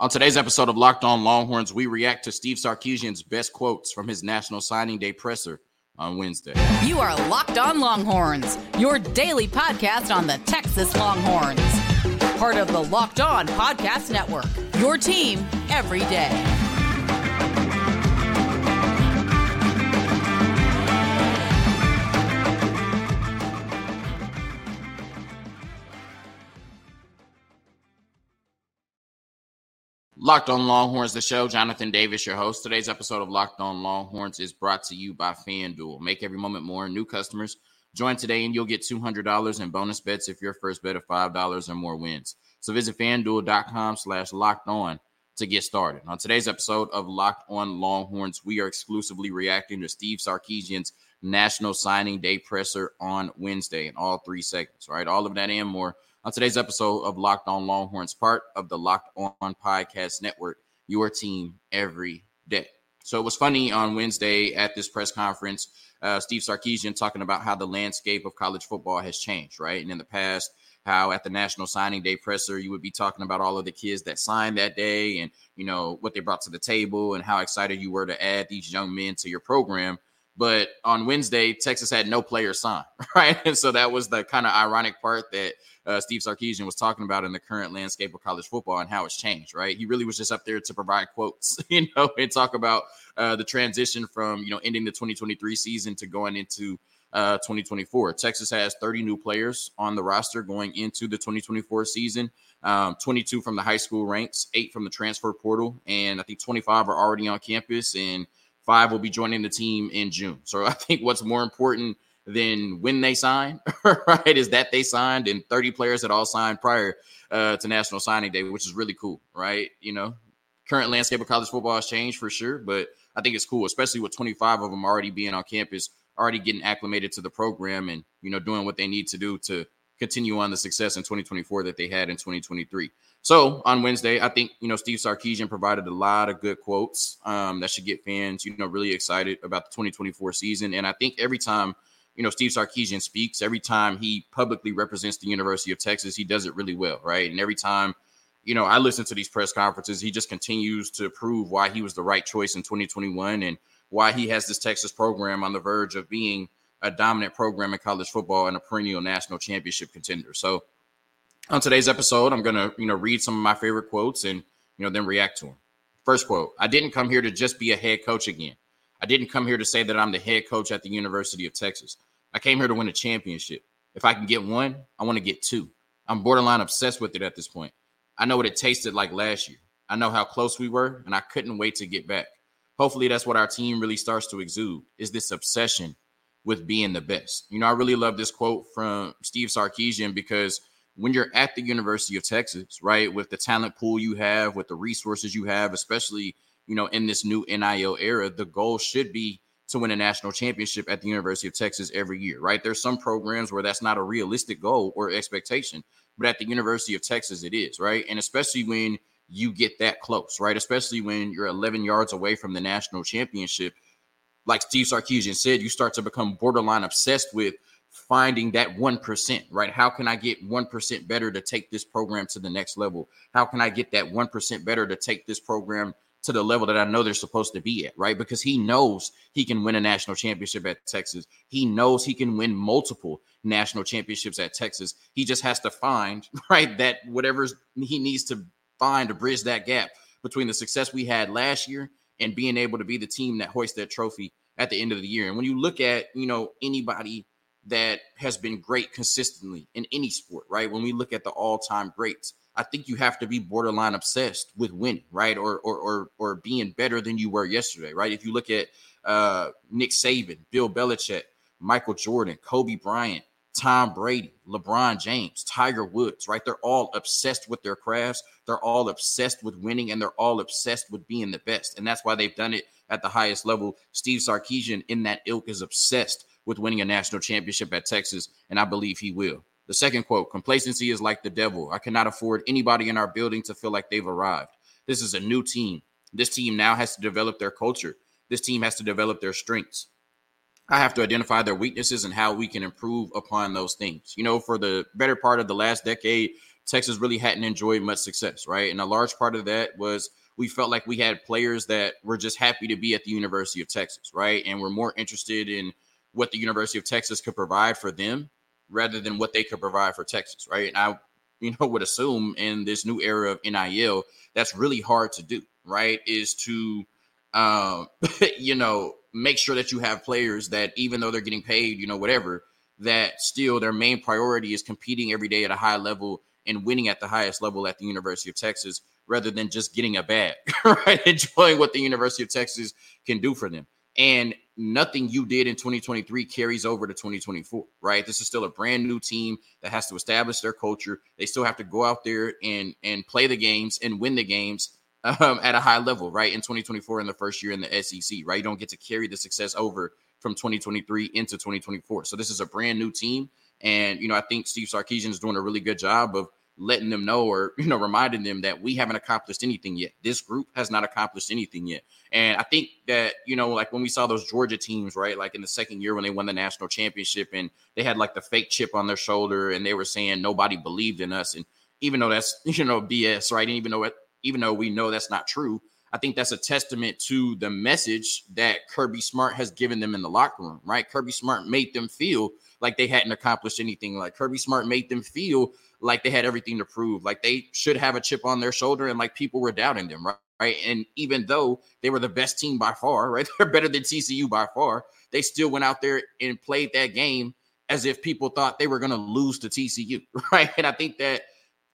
On today's episode of Locked On Longhorns, we react to Steve Sarkisian's best quotes from his National Signing Day presser on Wednesday. You are Locked On Longhorns, your daily podcast on the Texas Longhorns. Part of the Locked On Podcast Network, your team every day. Locked on Longhorns, the show. Jonathan Davis, your host. Today's episode of Locked on Longhorns is brought to you by FanDuel. Make every moment more. New customers join today and you'll get $200 in bonus bets if your first bet of $5 or more wins. So visit fanduel.com slash locked on to get started. On today's episode of Locked on Longhorns, we are exclusively reacting to Steve Sarkisian's National Signing Day presser on Wednesday in all three segments, right? All of that and more on today's episode of Locked On Longhorns, part of the Locked On Podcast Network, your team every day. So it was funny on Wednesday at this press conference, uh, Steve Sarkisian talking about how the landscape of college football has changed, right? And in the past, how at the National Signing Day presser, you would be talking about all of the kids that signed that day and, you know, what they brought to the table and how excited you were to add these young men to your program. But on Wednesday, Texas had no players signed, right? And so that was the kind of ironic part that uh, Steve Sarkisian was talking about in the current landscape of college football and how it's changed, right? He really was just up there to provide quotes, you know, and talk about uh, the transition from, you know, ending the 2023 season to going into uh, 2024. Texas has 30 new players on the roster going into the 2024 season. Um, 22 from the high school ranks, eight from the transfer portal, and I think 25 are already on campus, and five will be joining the team in June. So I think what's more important than when they signed, right? Is that they signed and 30 players had all signed prior uh, to National Signing Day, which is really cool, right? You know, current landscape of college football has changed for sure, but I think it's cool, especially with 25 of them already being on campus, already getting acclimated to the program and, you know, doing what they need to do to continue on the success in 2024 that they had in 2023. So on Wednesday, I think you know Steve Sarkisian provided a lot of good quotes um, that should get fans you know really excited about the 2024 season. And I think every time you know, Steve Sarkisian speaks, every time he publicly represents the University of Texas, he does it really well, right? And every time, you know, I listen to these press conferences, he just continues to prove why he was the right choice in 2021 and why he has this Texas program on the verge of being a dominant program in college football and a perennial national championship contender. So on today's episode, I'm going to, you know, read some of my favorite quotes and, you know, then react to them. First quote, I didn't come here to just be a head coach again. I didn't come here to say that I'm the head coach at the University of Texas. I came here to win a championship. If I can get one, I want to get two. I'm borderline obsessed with it at this point. I know what it tasted like last year. I know how close we were, and I couldn't wait to get back. Hopefully, that's what our team really starts to exude is this obsession with being the best. You know, I really love this quote from Steve Sarkisian because when you're at the University of Texas, right, with the talent pool you have, with the resources you have, especially – you know, in this new NIL era, the goal should be to win a national championship at the University of Texas every year, right? There's some programs where that's not a realistic goal or expectation, but at the University of Texas, it is, right? And especially when you get that close, right? Especially when you're 11 yards away from the national championship. Like Steve Sarkisian said, you start to become borderline obsessed with finding that 1%, right? How can I get 1% better to take this program to the next level? How can I get that 1% better to take this program to the level that I know they're supposed to be at, right? Because he knows he can win a national championship at Texas. He knows he can win multiple national championships at Texas. He just has to find, right, that whatever he needs to find to bridge that gap between the success we had last year and being able to be the team that hoists that trophy at the end of the year. And when you look at, you know, anybody that has been great consistently in any sport, right? When we look at the all-time greats, I think you have to be borderline obsessed with winning, right? Or or or or being better than you were yesterday, right? If you look at uh, Nick Saban, Bill Belichick, Michael Jordan, Kobe Bryant, Tom Brady, LeBron James, Tiger Woods, right? They're all obsessed with their crafts. They're all obsessed with winning and they're all obsessed with being the best. And that's why they've done it at the highest level. Steve Sarkisian in that ilk is obsessed with winning a national championship at Texas, and I believe he will. The second quote complacency is like the devil. I cannot afford anybody in our building to feel like they've arrived. This is a new team. This team now has to develop their culture. This team has to develop their strengths. I have to identify their weaknesses and how we can improve upon those things. You know, for the better part of the last decade, Texas really hadn't enjoyed much success, right? And a large part of that was we felt like we had players that were just happy to be at the University of Texas, right? And we're more interested in what the University of Texas could provide for them rather than what they could provide for Texas, right? And I, you know, would assume in this new era of NIL, that's really hard to do, right? Is to, um, you know, make sure that you have players that even though they're getting paid, you know, whatever, that still their main priority is competing every day at a high level and winning at the highest level at the University of Texas rather than just getting a bag, right? Enjoying what the University of Texas can do for them. And nothing you did in 2023 carries over to 2024, right? This is still a brand new team that has to establish their culture. They still have to go out there and and play the games and win the games um, at a high level, right? In 2024, in the first year in the SEC, right? You don't get to carry the success over from 2023 into 2024. So this is a brand new team, and you know I think Steve Sarkisian is doing a really good job of letting them know or you know reminding them that we haven't accomplished anything yet this group has not accomplished anything yet and i think that you know like when we saw those georgia teams right like in the second year when they won the national championship and they had like the fake chip on their shoulder and they were saying nobody believed in us and even though that's you know bs right and even though it, even though we know that's not true I think that's a testament to the message that Kirby Smart has given them in the locker room, right? Kirby Smart made them feel like they hadn't accomplished anything. Like Kirby Smart made them feel like they had everything to prove, like they should have a chip on their shoulder, and like people were doubting them, right? Right. And even though they were the best team by far, right? They're better than TCU by far. They still went out there and played that game as if people thought they were going to lose to TCU, right? And I think that,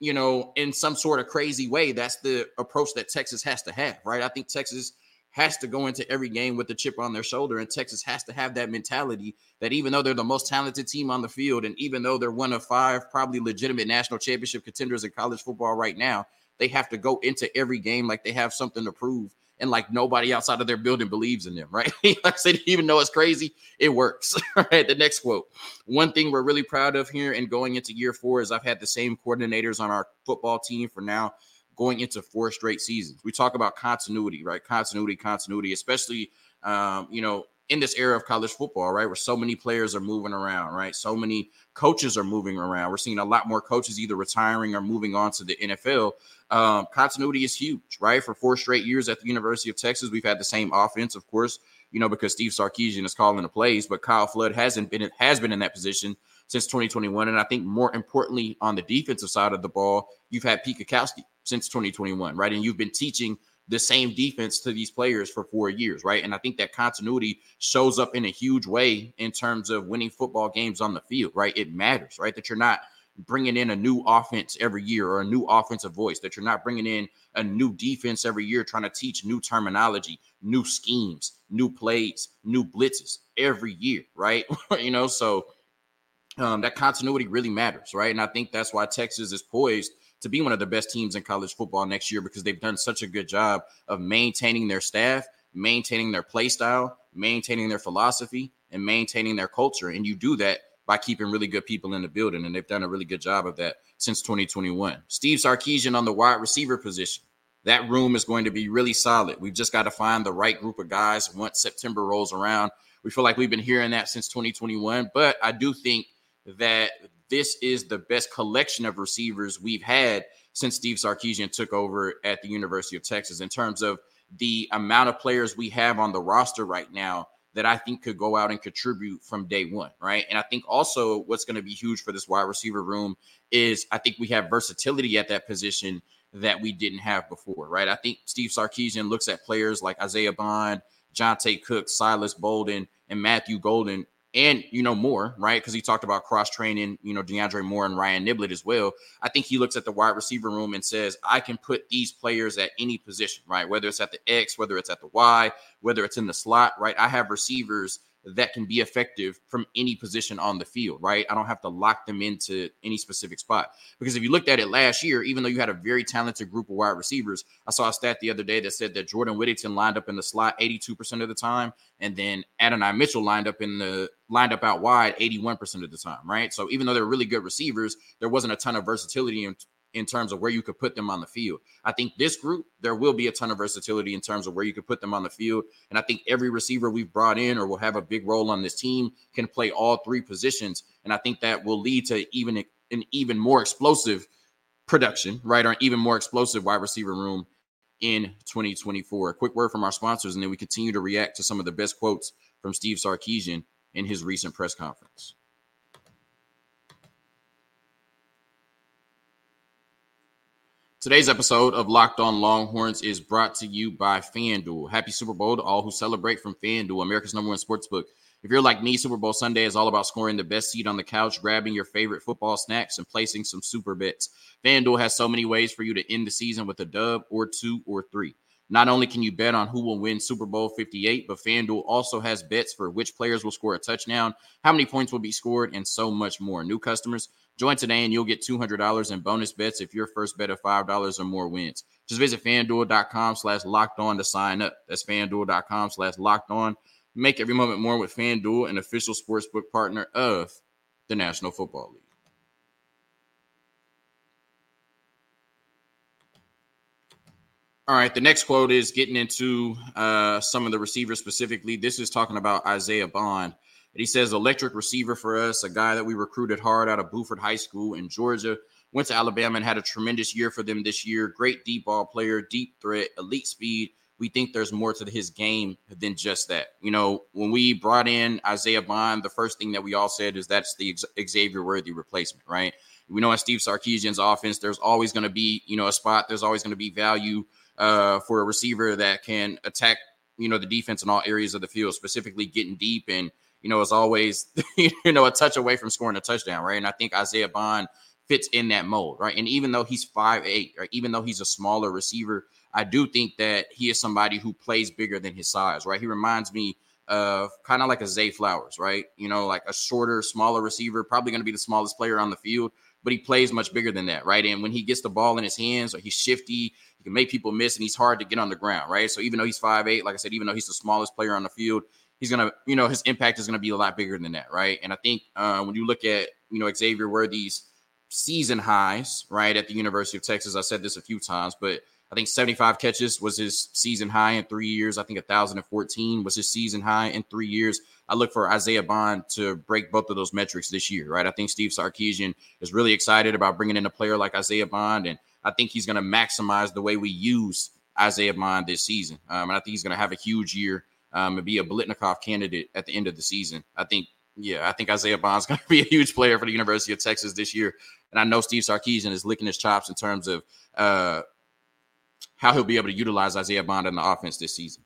you know, in some sort of crazy way, that's the approach that Texas has to have, right? I think Texas has to go into every game with the chip on their shoulder. And Texas has to have that mentality that even though they're the most talented team on the field, and even though they're one of five probably legitimate national championship contenders in college football right now, they have to go into every game like they have something to prove. And like nobody outside of their building believes in them, right? like I said, even though it's crazy, it works. right. The next quote. One thing we're really proud of here and going into year four is I've had the same coordinators on our football team for now going into four straight seasons. We talk about continuity, right? Continuity, continuity, especially um, you know, in this era of college football, right, where so many players are moving around, right? So many coaches are moving around. We're seeing a lot more coaches either retiring or moving on to the NFL. Um, continuity is huge, right? For four straight years at the University of Texas, we've had the same offense, of course, you know, because Steve Sarkisian is calling the plays, but Kyle Flood hasn't been has been in that position since 2021. And I think more importantly, on the defensive side of the ball, you've had Pete Kwiatkowski since 2021, right? And you've been teaching the same defense to these players for four years, right? And I think that continuity shows up in a huge way in terms of winning football games on the field, right? It matters, right? That you're not bringing in a new offense every year or a new offensive voice, that you're not bringing in a new defense every year, trying to teach new terminology, new schemes, new plays, new blitzes every year, right? you know, so um, that continuity really matters, right? And I think that's why Texas is poised to be one of the best teams in college football next year because they've done such a good job of maintaining their staff, maintaining their play style, maintaining their philosophy, and maintaining their culture. And you do that by keeping really good people in the building. And they've done a really good job of that since 2021. Steve Sarkisian on the wide receiver position. That room is going to be really solid. We've just got to find the right group of guys once September rolls around. We feel like we've been hearing that since 2021, but I do think that this is the best collection of receivers we've had since Steve Sarkisian took over at the University of Texas in terms of the amount of players we have on the roster right now that I think could go out and contribute from day one, right? And I think also what's going to be huge for this wide receiver room is I think we have versatility at that position that we didn't have before, right? I think Steve Sarkisian looks at players like Isaiah Bond, Johntay Cook, Silas Bolden, and Matthew Golden and you know more, right? Because he talked about cross training, you know, DeAndre Moore and Ryan Niblett as well. I think he looks at the wide receiver room and says, I can put these players at any position, right? Whether it's at the X, whether it's at the Y, whether it's in the slot, right? I have receivers that can be effective from any position on the field, right? I don't have to lock them into any specific spot. Because if you looked at it last year, even though you had a very talented group of wide receivers, I saw a stat the other day that said that Jordan Whittington lined up in the slot 82% of the time, and then Adonai Mitchell lined up in the lined up out wide 81% of the time, right? So even though they're really good receivers, there wasn't a ton of versatility in, in terms of where you could put them on the field. I think this group, there will be a ton of versatility in terms of where you could put them on the field. And I think every receiver we've brought in or will have a big role on this team can play all three positions. And I think that will lead to even an even more explosive production, right, or an even more explosive wide receiver room in 2024. A quick word from our sponsors, and then we continue to react to some of the best quotes from Steve Sarkisian in his recent press conference. Today's episode of Locked On Longhorns is brought to you by FanDuel. Happy Super Bowl to all who celebrate from FanDuel, America's number one sportsbook. If you're like me, Super Bowl Sunday is all about scoring the best seat on the couch, grabbing your favorite football snacks, and placing some super bets. FanDuel has so many ways for you to end the season with a dub or two or three. Not only can you bet on who will win Super Bowl 58, but FanDuel also has bets for which players will score a touchdown, how many points will be scored, and so much more. New customers, join today and you'll get $200 in bonus bets if your first bet of $5 or more wins. Just visit fanduel.com slash locked on to sign up. That's fanduel.com slash locked on. Make every moment more with FanDuel, an official sportsbook partner of the National Football League. All right, the next quote is getting into uh, some of the receivers specifically. This is talking about Isaiah Bond. And he says, electric receiver for us, a guy that we recruited hard out of Buford High School in Georgia. Went to Alabama and had a tremendous year for them this year. Great deep ball player, deep threat, elite speed. We think there's more to his game than just that. You know, when we brought in Isaiah Bond, the first thing that we all said is that's the Xavier Worthy replacement, right? We know in Steve Sarkisian's offense, there's always going to be, you know, a spot. There's always going to be value uh, for a receiver that can attack, you know, the defense in all areas of the field, specifically getting deep and, you know, is always, you know, a touch away from scoring a touchdown, right? And I think Isaiah Bond fits in that mold, right? And even though he's five eight, or even though he's a smaller receiver, I do think that he is somebody who plays bigger than his size, right? He reminds me of kind of like a Zay Flowers, right? You know, like a shorter, smaller receiver, probably going to be the smallest player on the field, but he plays much bigger than that, right? And when he gets the ball in his hands or he's shifty, he can make people miss and he's hard to get on the ground, right? So even though he's five eight, like I said, even though he's the smallest player on the field, he's gonna, you know, his impact is gonna be a lot bigger than that, right? And I think uh, when you look at, you know, Xavier Worthy's season highs, right, at the University of Texas, I said this a few times, but I think 75 catches was his season high in three years. I think 1,014 was his season high in three years. I look for Isaiah Bond to break both of those metrics this year, right? I think Steve Sarkisian is really excited about bringing in a player like Isaiah Bond, and I think he's going to maximize the way we use Isaiah Bond this season. Um, and I think he's going to have a huge year um, and be a Biletnikoff candidate at the end of the season. I think, yeah, I think Isaiah Bond's going to be a huge player for the University of Texas this year. And I know Steve Sarkisian is licking his chops in terms of uh, how he'll be able to utilize Isaiah Bond in the offense this season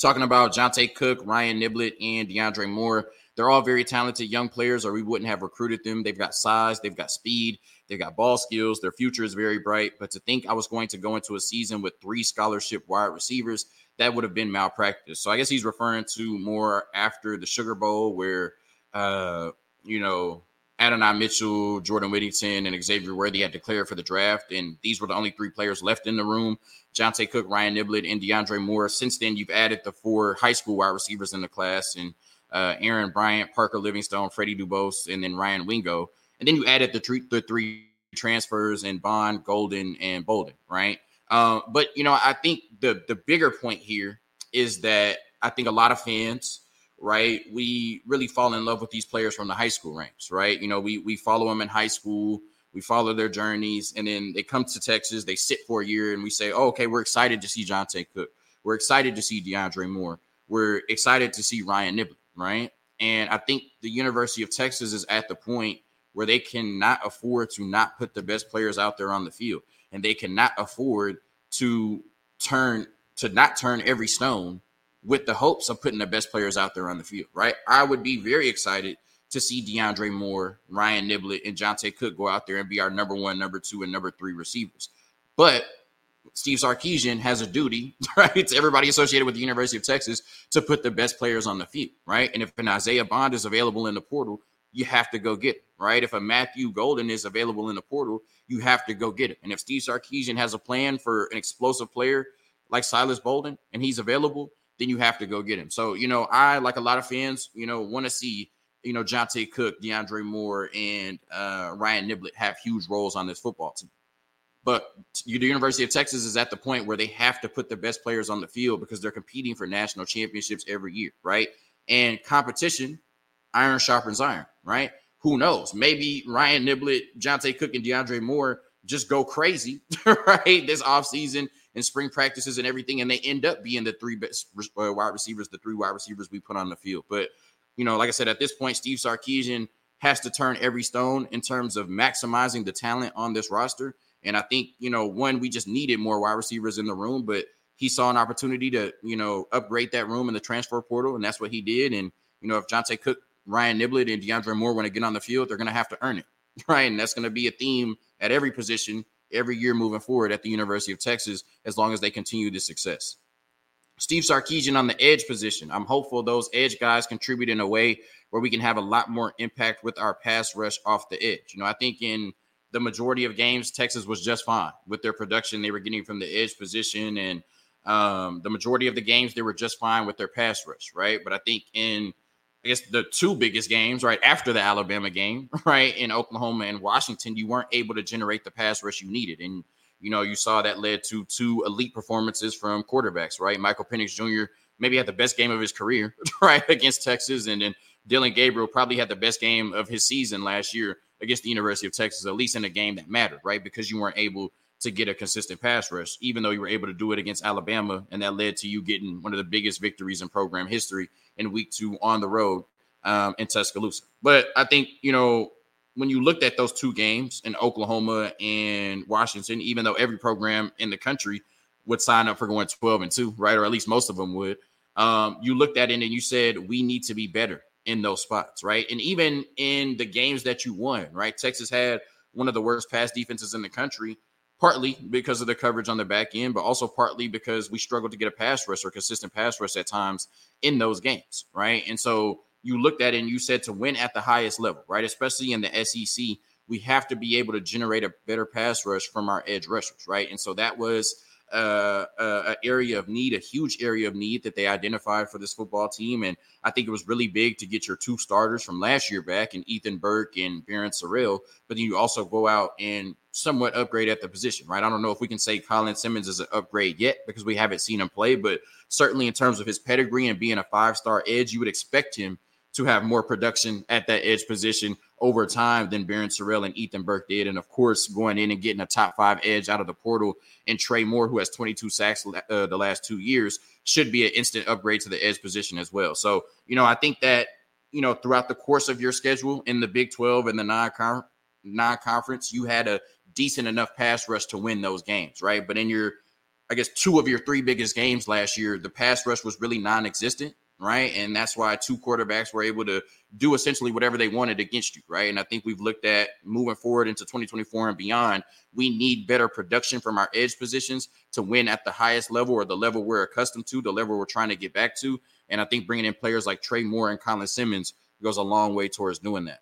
talking about Johntay Cook, Ryan Niblett, and DeAndre Moore. They're all very talented young players, or we wouldn't have recruited them. They've got size, they've got speed, they've got ball skills. Their future is very bright. But to think I was going to go into a season with three scholarship wide receivers, that would have been malpractice. So I guess he's referring to more after the Sugar Bowl, where uh, you know Adonai Mitchell, Jordan Whittington, and Xavier Worthy had declared for the draft, and these were the only three players left in the room. Johntay Cook, Ryan Niblett, and DeAndre Moore. Since then, you've added the four high school wide receivers in the class, and uh, Aaron Bryant, Parker Livingstone, Freddie Dubose, and then Ryan Wingo. And then you added the three, the three transfers and Bond, Golden, and Bolden, right? Uh, but you know, I think the the bigger point here is that I think a lot of fans right? We really fall in love with these players from the high school ranks, right? You know, we we follow them in high school, we follow their journeys, and then they come to Texas, they sit for a year, and we say, oh, okay, we're excited to see Johntay Cook, we're excited to see DeAndre Moore, we're excited to see Ryan Niblett, right? And I think the University of Texas is at the point where they cannot afford to not put the best players out there on the field, and they cannot afford to turn to not turn every stone with the hopes of putting the best players out there on the field, right? I would be very excited to see DeAndre Moore, Ryan Niblett, and Johntay Cook go out there and be our number one, number two, and number three receivers. But Steve Sarkisian has a duty, right, to everybody associated with the University of Texas to put the best players on the field, right? And if an Isaiah Bond is available in the portal, you have to go get it, right? If a Matthew Golden is available in the portal, you have to go get it. And if Steve Sarkisian has a plan for an explosive player like Silas Bolden and he's available, then you have to go get him. So, you know, I, like a lot of fans, you know, want to see, you know, Johntay Cook, DeAndre Moore, and uh, Ryan Niblett have huge roles on this football team. But the University of Texas is at the point where they have to put the best players on the field because they're competing for national championships every year, right? And competition, iron sharpens iron, right? Who knows? Maybe Ryan Niblett, Johntay Cook, and DeAndre Moore just go crazy, right? This offseason and spring practices and everything, and they end up being the three best uh, wide receivers, the three wide receivers we put on the field. But you know, like I said, at this point, Steve Sarkisian has to turn every stone in terms of maximizing the talent on this roster. And I think, you know, one, we just needed more wide receivers in the room, but he saw an opportunity to, you know, upgrade that room in the transfer portal, and that's what he did. And, you know, if Johntay Cook, Ryan Niblett, and DeAndre Moore want to get on the field, they're going to have to earn it, right? And that's going to be a theme at every position every year moving forward at the University of Texas as long as they continue the success. Steve Sarkisian on the edge position. I'm hopeful those edge guys contribute in a way where we can have a lot more impact with our pass rush off the edge. You know, I think in the majority of games, Texas was just fine with their production they were getting from the edge position. And um, the majority of the games, they were just fine with their pass rush, right? But I think in I guess the two biggest games, right after the Alabama game, right in Oklahoma and Washington, you weren't able to generate the pass rush you needed, and you know you saw that led to two elite performances from quarterbacks, right? Michael Penix Jr. maybe had the best game of his career, right against Texas, and then Dillon Gabriel probably had the best game of his season last year against the University of Texas, at least in a game that mattered, right? Because you weren't able to get a consistent pass rush, even though you were able to do it against Alabama, and that led to you getting one of the biggest victories in program history in week two on the road um, in Tuscaloosa. But I think, you know, when you looked at those two games in Oklahoma and Washington, even though every program in the country would sign up for going 12 and 2, right? Or at least most of them would. Um, you looked at it and you said, we need to be better in those spots, right? And even in the games that you won, right? Texas had one of the worst pass defenses in the country partly because of the coverage on the back end, but also partly because we struggled to get a pass rush or consistent pass rush at times in those games, right? And so you looked at it and you said to win at the highest level, right? Especially in the SEC, we have to be able to generate a better pass rush from our edge rushers, right? And so that was uh, a, area of need, a huge area of need that they identified for this football team. And I think it was really big to get your two starters from last year back and Ethan Burke and Barryn Sorrell. But then you also go out and somewhat upgrade at the position, right? I don't know if we can say Colin Simmons is an upgrade yet because we haven't seen him play, but certainly in terms of his pedigree and being a five star edge, you would expect him to have more production at that edge position over time than Barryn Sorrell and Ethan Burke did. And of course, going in and getting a top five edge out of the portal and Trey Moore, who has 22 sacks uh, the last two years, should be an instant upgrade to the edge position as well. So, you know, I think that, you know, throughout the course of your schedule in the Big 12 and the non non conference, you had a decent enough pass rush to win those games, right? But in your, I guess, two of your three biggest games last year, the pass rush was really non existent right? And that's why two quarterbacks were able to do essentially whatever they wanted against you, right? And I think we've looked at moving forward into 2024 and beyond, we need better production from our edge positions to win at the highest level or the level we're accustomed to, the level we're trying to get back to. And I think bringing in players like Trey Moore and Colin Simmons goes a long way towards doing that.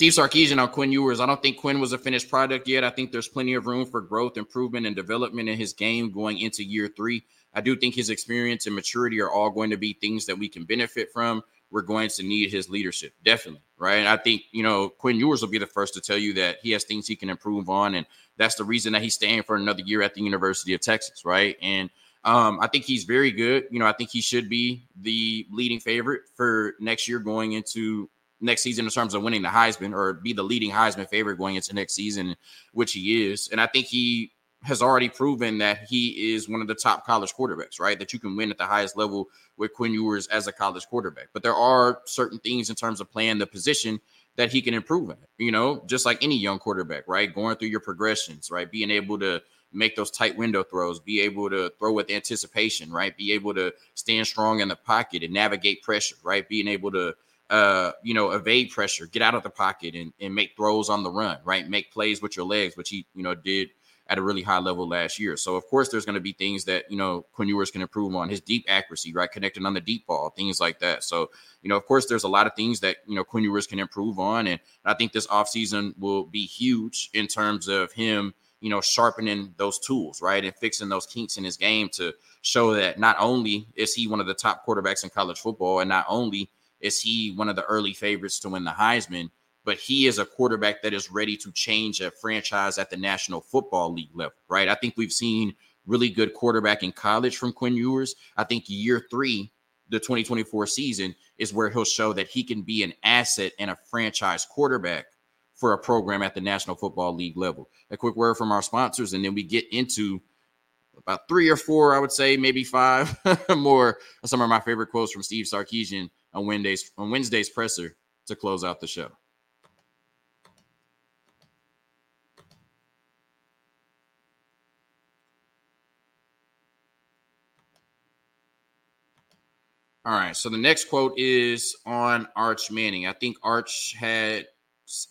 Steve Sarkisian on Quinn Ewers. I don't think Quinn was a finished product yet. I think there's plenty of room for growth, improvement, and development in his game going into year three. I do think his experience and maturity are all going to be things that we can benefit from. We're going to need his leadership, definitely, right? I think you know Quinn Ewers will be the first to tell you that he has things he can improve on, and that's the reason that he's staying for another year at the University of Texas, right? And um, I think he's very good. You know, I think he should be the leading favorite for next year going into next season in terms of winning the Heisman or be the leading Heisman favorite going into next season, which he is. And I think he has already proven that he is one of the top college quarterbacks, right? That you can win at the highest level with Quinn Ewers as a college quarterback. But there are certain things in terms of playing the position that he can improve in, you know, just like any young quarterback, right? Going through your progressions, right? Being able to make those tight window throws, be able to throw with anticipation, right? Be able to stand strong in the pocket and navigate pressure, right? Being able to uh, you know, evade pressure, get out of the pocket and, and make throws on the run, right? Make plays with your legs, which he, you know, did at a really high level last year. So of course there's going to be things that you know Quinn Ewers can improve on his deep accuracy, right, connecting on the deep ball, things like that. So you know, of course, there's a lot of things that you know Quinn Ewers can improve on, and I think this offseason will be huge in terms of him, you know, sharpening those tools, right, and fixing those kinks in his game to show that not only is he one of the top quarterbacks in college football, and not only is he one of the early favorites to win the Heisman but he is a quarterback that is ready to change a franchise at the National Football League level, right? I think we've seen really good quarterback in college from Quinn Ewers. I think year three, the 2024 season, is where he'll show that he can be an asset and a franchise quarterback for a program at the National Football League level. A quick word from our sponsors, and then we get into about three or four, I would say, maybe five more some of my favorite quotes from Steve Sarkisian on Wednesday's on Wednesday's presser to close out the show. All right. So the next quote is on Arch Manning. I think Arch had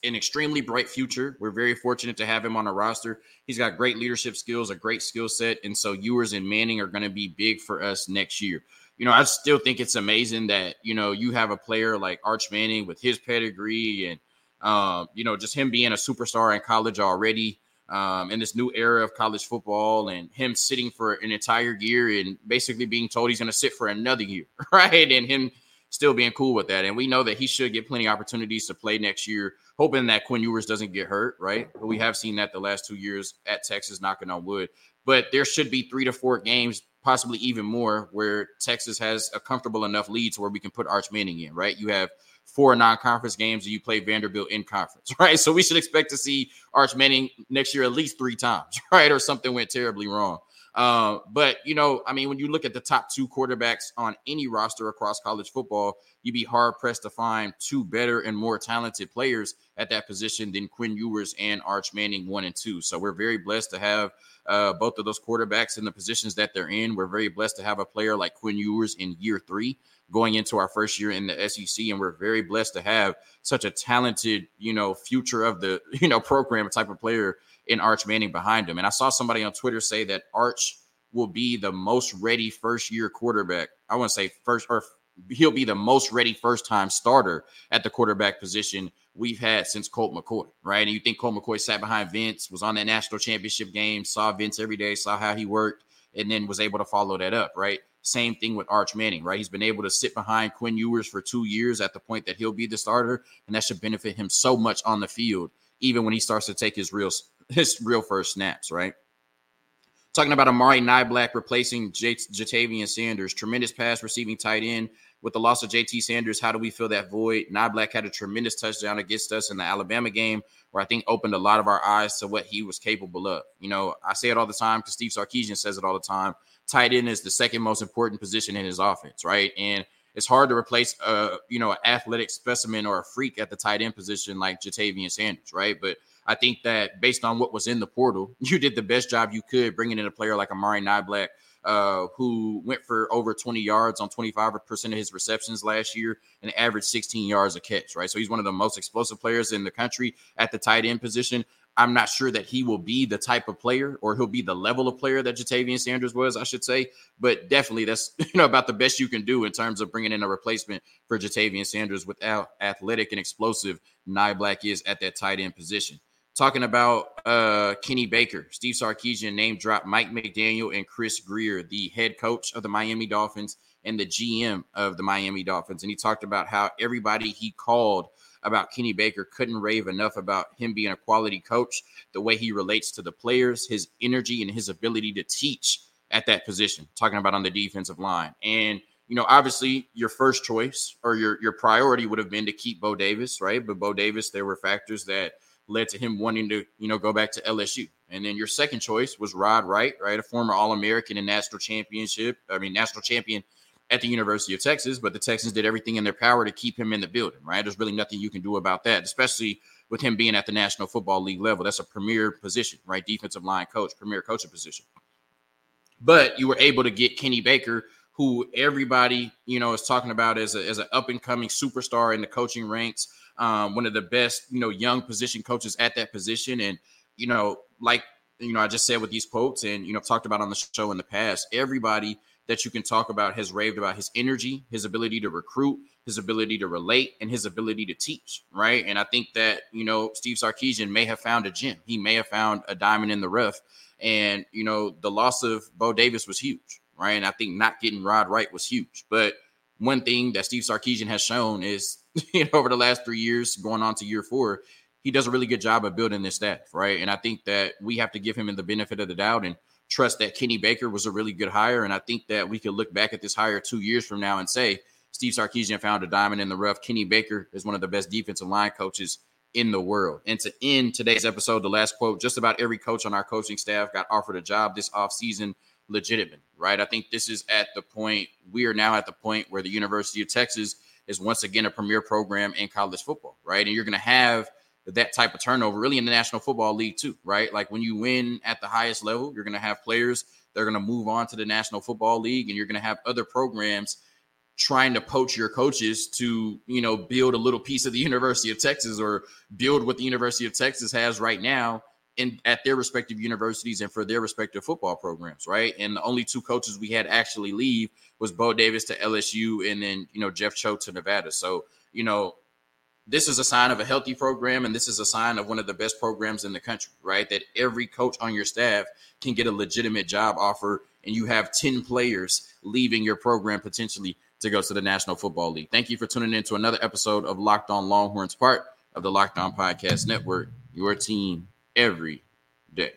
an extremely bright future. We're very fortunate to have him on our roster. He's got great leadership skills, a great skill set. And so Ewers and Manning are going to be big for us next year. You know, I still think it's amazing that, you know, you have a player like Arch Manning with his pedigree and, um, you know, just him being a superstar in college already um, in this new era of college football and him sitting for an entire year and basically being told he's going to sit for another year, right? And him still being cool with that. And we know that he should get plenty of opportunities to play next year, hoping that Quinn Ewers doesn't get hurt, right? But we have seen that the last two years at Texas, knocking on wood. But there should be three to four games, possibly even more, where Texas has a comfortable enough lead to where we can put Arch Manning in, right? You have – four non-conference games and you play Vanderbilt in conference, right? So we should expect to see Arch Manning next year at least three times, right? Or something went terribly wrong. Uh, but you know, I mean, when you look at the top two quarterbacks on any roster across college football, you'd be hard pressed to find two better and more talented players at that position than Quinn Ewers and Arch Manning one and two. So we're very blessed to have uh, both of those quarterbacks in the positions that they're in. We're very blessed to have a player like Quinn Ewers in year three going into our first year in the SEC, and we're very blessed to have such a talented, you know, future of the you know program type of player in Arch Manning behind him. And I saw somebody on Twitter say that Arch will be the most ready first year quarterback. I want to say first or he'll be the most ready first time starter at the quarterback position we've had since Colt McCoy, right? And you think Colt McCoy sat behind Vince, was on that national championship game, saw Vince every day, saw how he worked, and then was able to follow that up, right? Same thing with Arch Manning, right? He's been able to sit behind Quinn Ewers for two years at the point that he'll be the starter, and that should benefit him so much on the field, even when he starts to take his real his real first snaps, right? Talking about Amari Niblack replacing J- Ja'Tavion Sanders, tremendous pass receiving tight end. With the loss of JT Sanders, how do we fill that void? Niblack had a tremendous touchdown against us in the Alabama game, where I think opened a lot of our eyes to what he was capable of. You know, I say it all the time because Steve Sarkisian says it all the time tight end is the second most important position in his offense, right? And it's hard to replace a you know an athletic specimen or a freak at the tight end position like Ja'Tavion Sanders, right? But I think that based on what was in the portal, you did the best job you could bringing in a player like Amari Niblack, uh, who went for over 20 yards on 25% of his receptions last year and averaged 16 yards a catch, right? So he's one of the most explosive players in the country at the tight end position. I'm not sure that he will be the type of player or he'll be the level of player that Ja'Tavion Sanders was, I should say. But definitely that's you know about the best you can do in terms of bringing in a replacement for Ja'Tavion Sanders without athletic and explosive Niblack is at that tight end position. Talking about uh, Kenny Baker, Steve Sarkisian name dropped Mike McDaniel and Chris Grier, the head coach of the Miami Dolphins and the GM of the Miami Dolphins. And he talked about how everybody he called – about Kenny Baker couldn't rave enough about him being a quality coach, the way he relates to the players, his energy, and his ability to teach at that position, talking about on the defensive line. And, you know, obviously your first choice or your, your priority would have been to keep Bo Davis, right? But Bo Davis, there were factors that led to him wanting to, you know, go back to LSU. And then your second choice was Rod Wright, right? A former All American and national championship, I mean, national champion at the University of Texas, but the Texans did everything in their power to keep him in the building, right? There's really nothing you can do about that, especially with him being at the National Football League level. That's a premier position, right? Defensive line coach, premier coaching position. But you were able to get Kenny Baker, who everybody, you know, is talking about as a, as an up and coming superstar in the coaching ranks, um, one of the best, you know, young position coaches at that position. And, you know, like, you know, I just said with these quotes and, you know, talked about on the show in the past, everybody – that you can talk about has raved about his energy, his ability to recruit, his ability to relate, and his ability to teach, right? And I think that, you know, Steve Sarkisian may have found a gem. He may have found a diamond in the rough. And, you know, the loss of Bo Davis was huge, right? And I think not getting Rod Wright was huge. But one thing that Steve Sarkisian has shown is, you know, over the last three years, going on to year four, he does a really good job of building this staff, right? And I think that we have to give him the benefit of the doubt. And trust that Kenny Baker was a really good hire. And I think that we could look back at this hire two years from now and say Steve Sarkisian found a diamond in the rough. Kenny Baker is one of the best defensive line coaches in the world. And to end today's episode, the last quote just about every coach on our coaching staff got offered a job this offseason legitimate, right? I think this is at the point, we are now at the point where the University of Texas is once again a premier program in college football, right? And you're going to have that type of turnover really in the National Football League too, right? Like when you win at the highest level, you're going to have players they're going to move on to the National Football League and you're going to have other programs trying to poach your coaches to, you know, build a little piece of the University of Texas or build what the University of Texas has right now in at their respective universities and for their respective football programs, right? And the only two coaches we had actually leave was Bo Davis to LSU and then, you know, Jeff Choate to Nevada. So, you know, this is a sign of a healthy program and this is a sign of one of the best programs in the country, right? That every coach on your staff can get a legitimate job offer and you have 10 players leaving your program potentially to go to the National Football League. Thank you for tuning in to another episode of Locked On Longhorns, part of the Locked On Podcast Network, your team every day.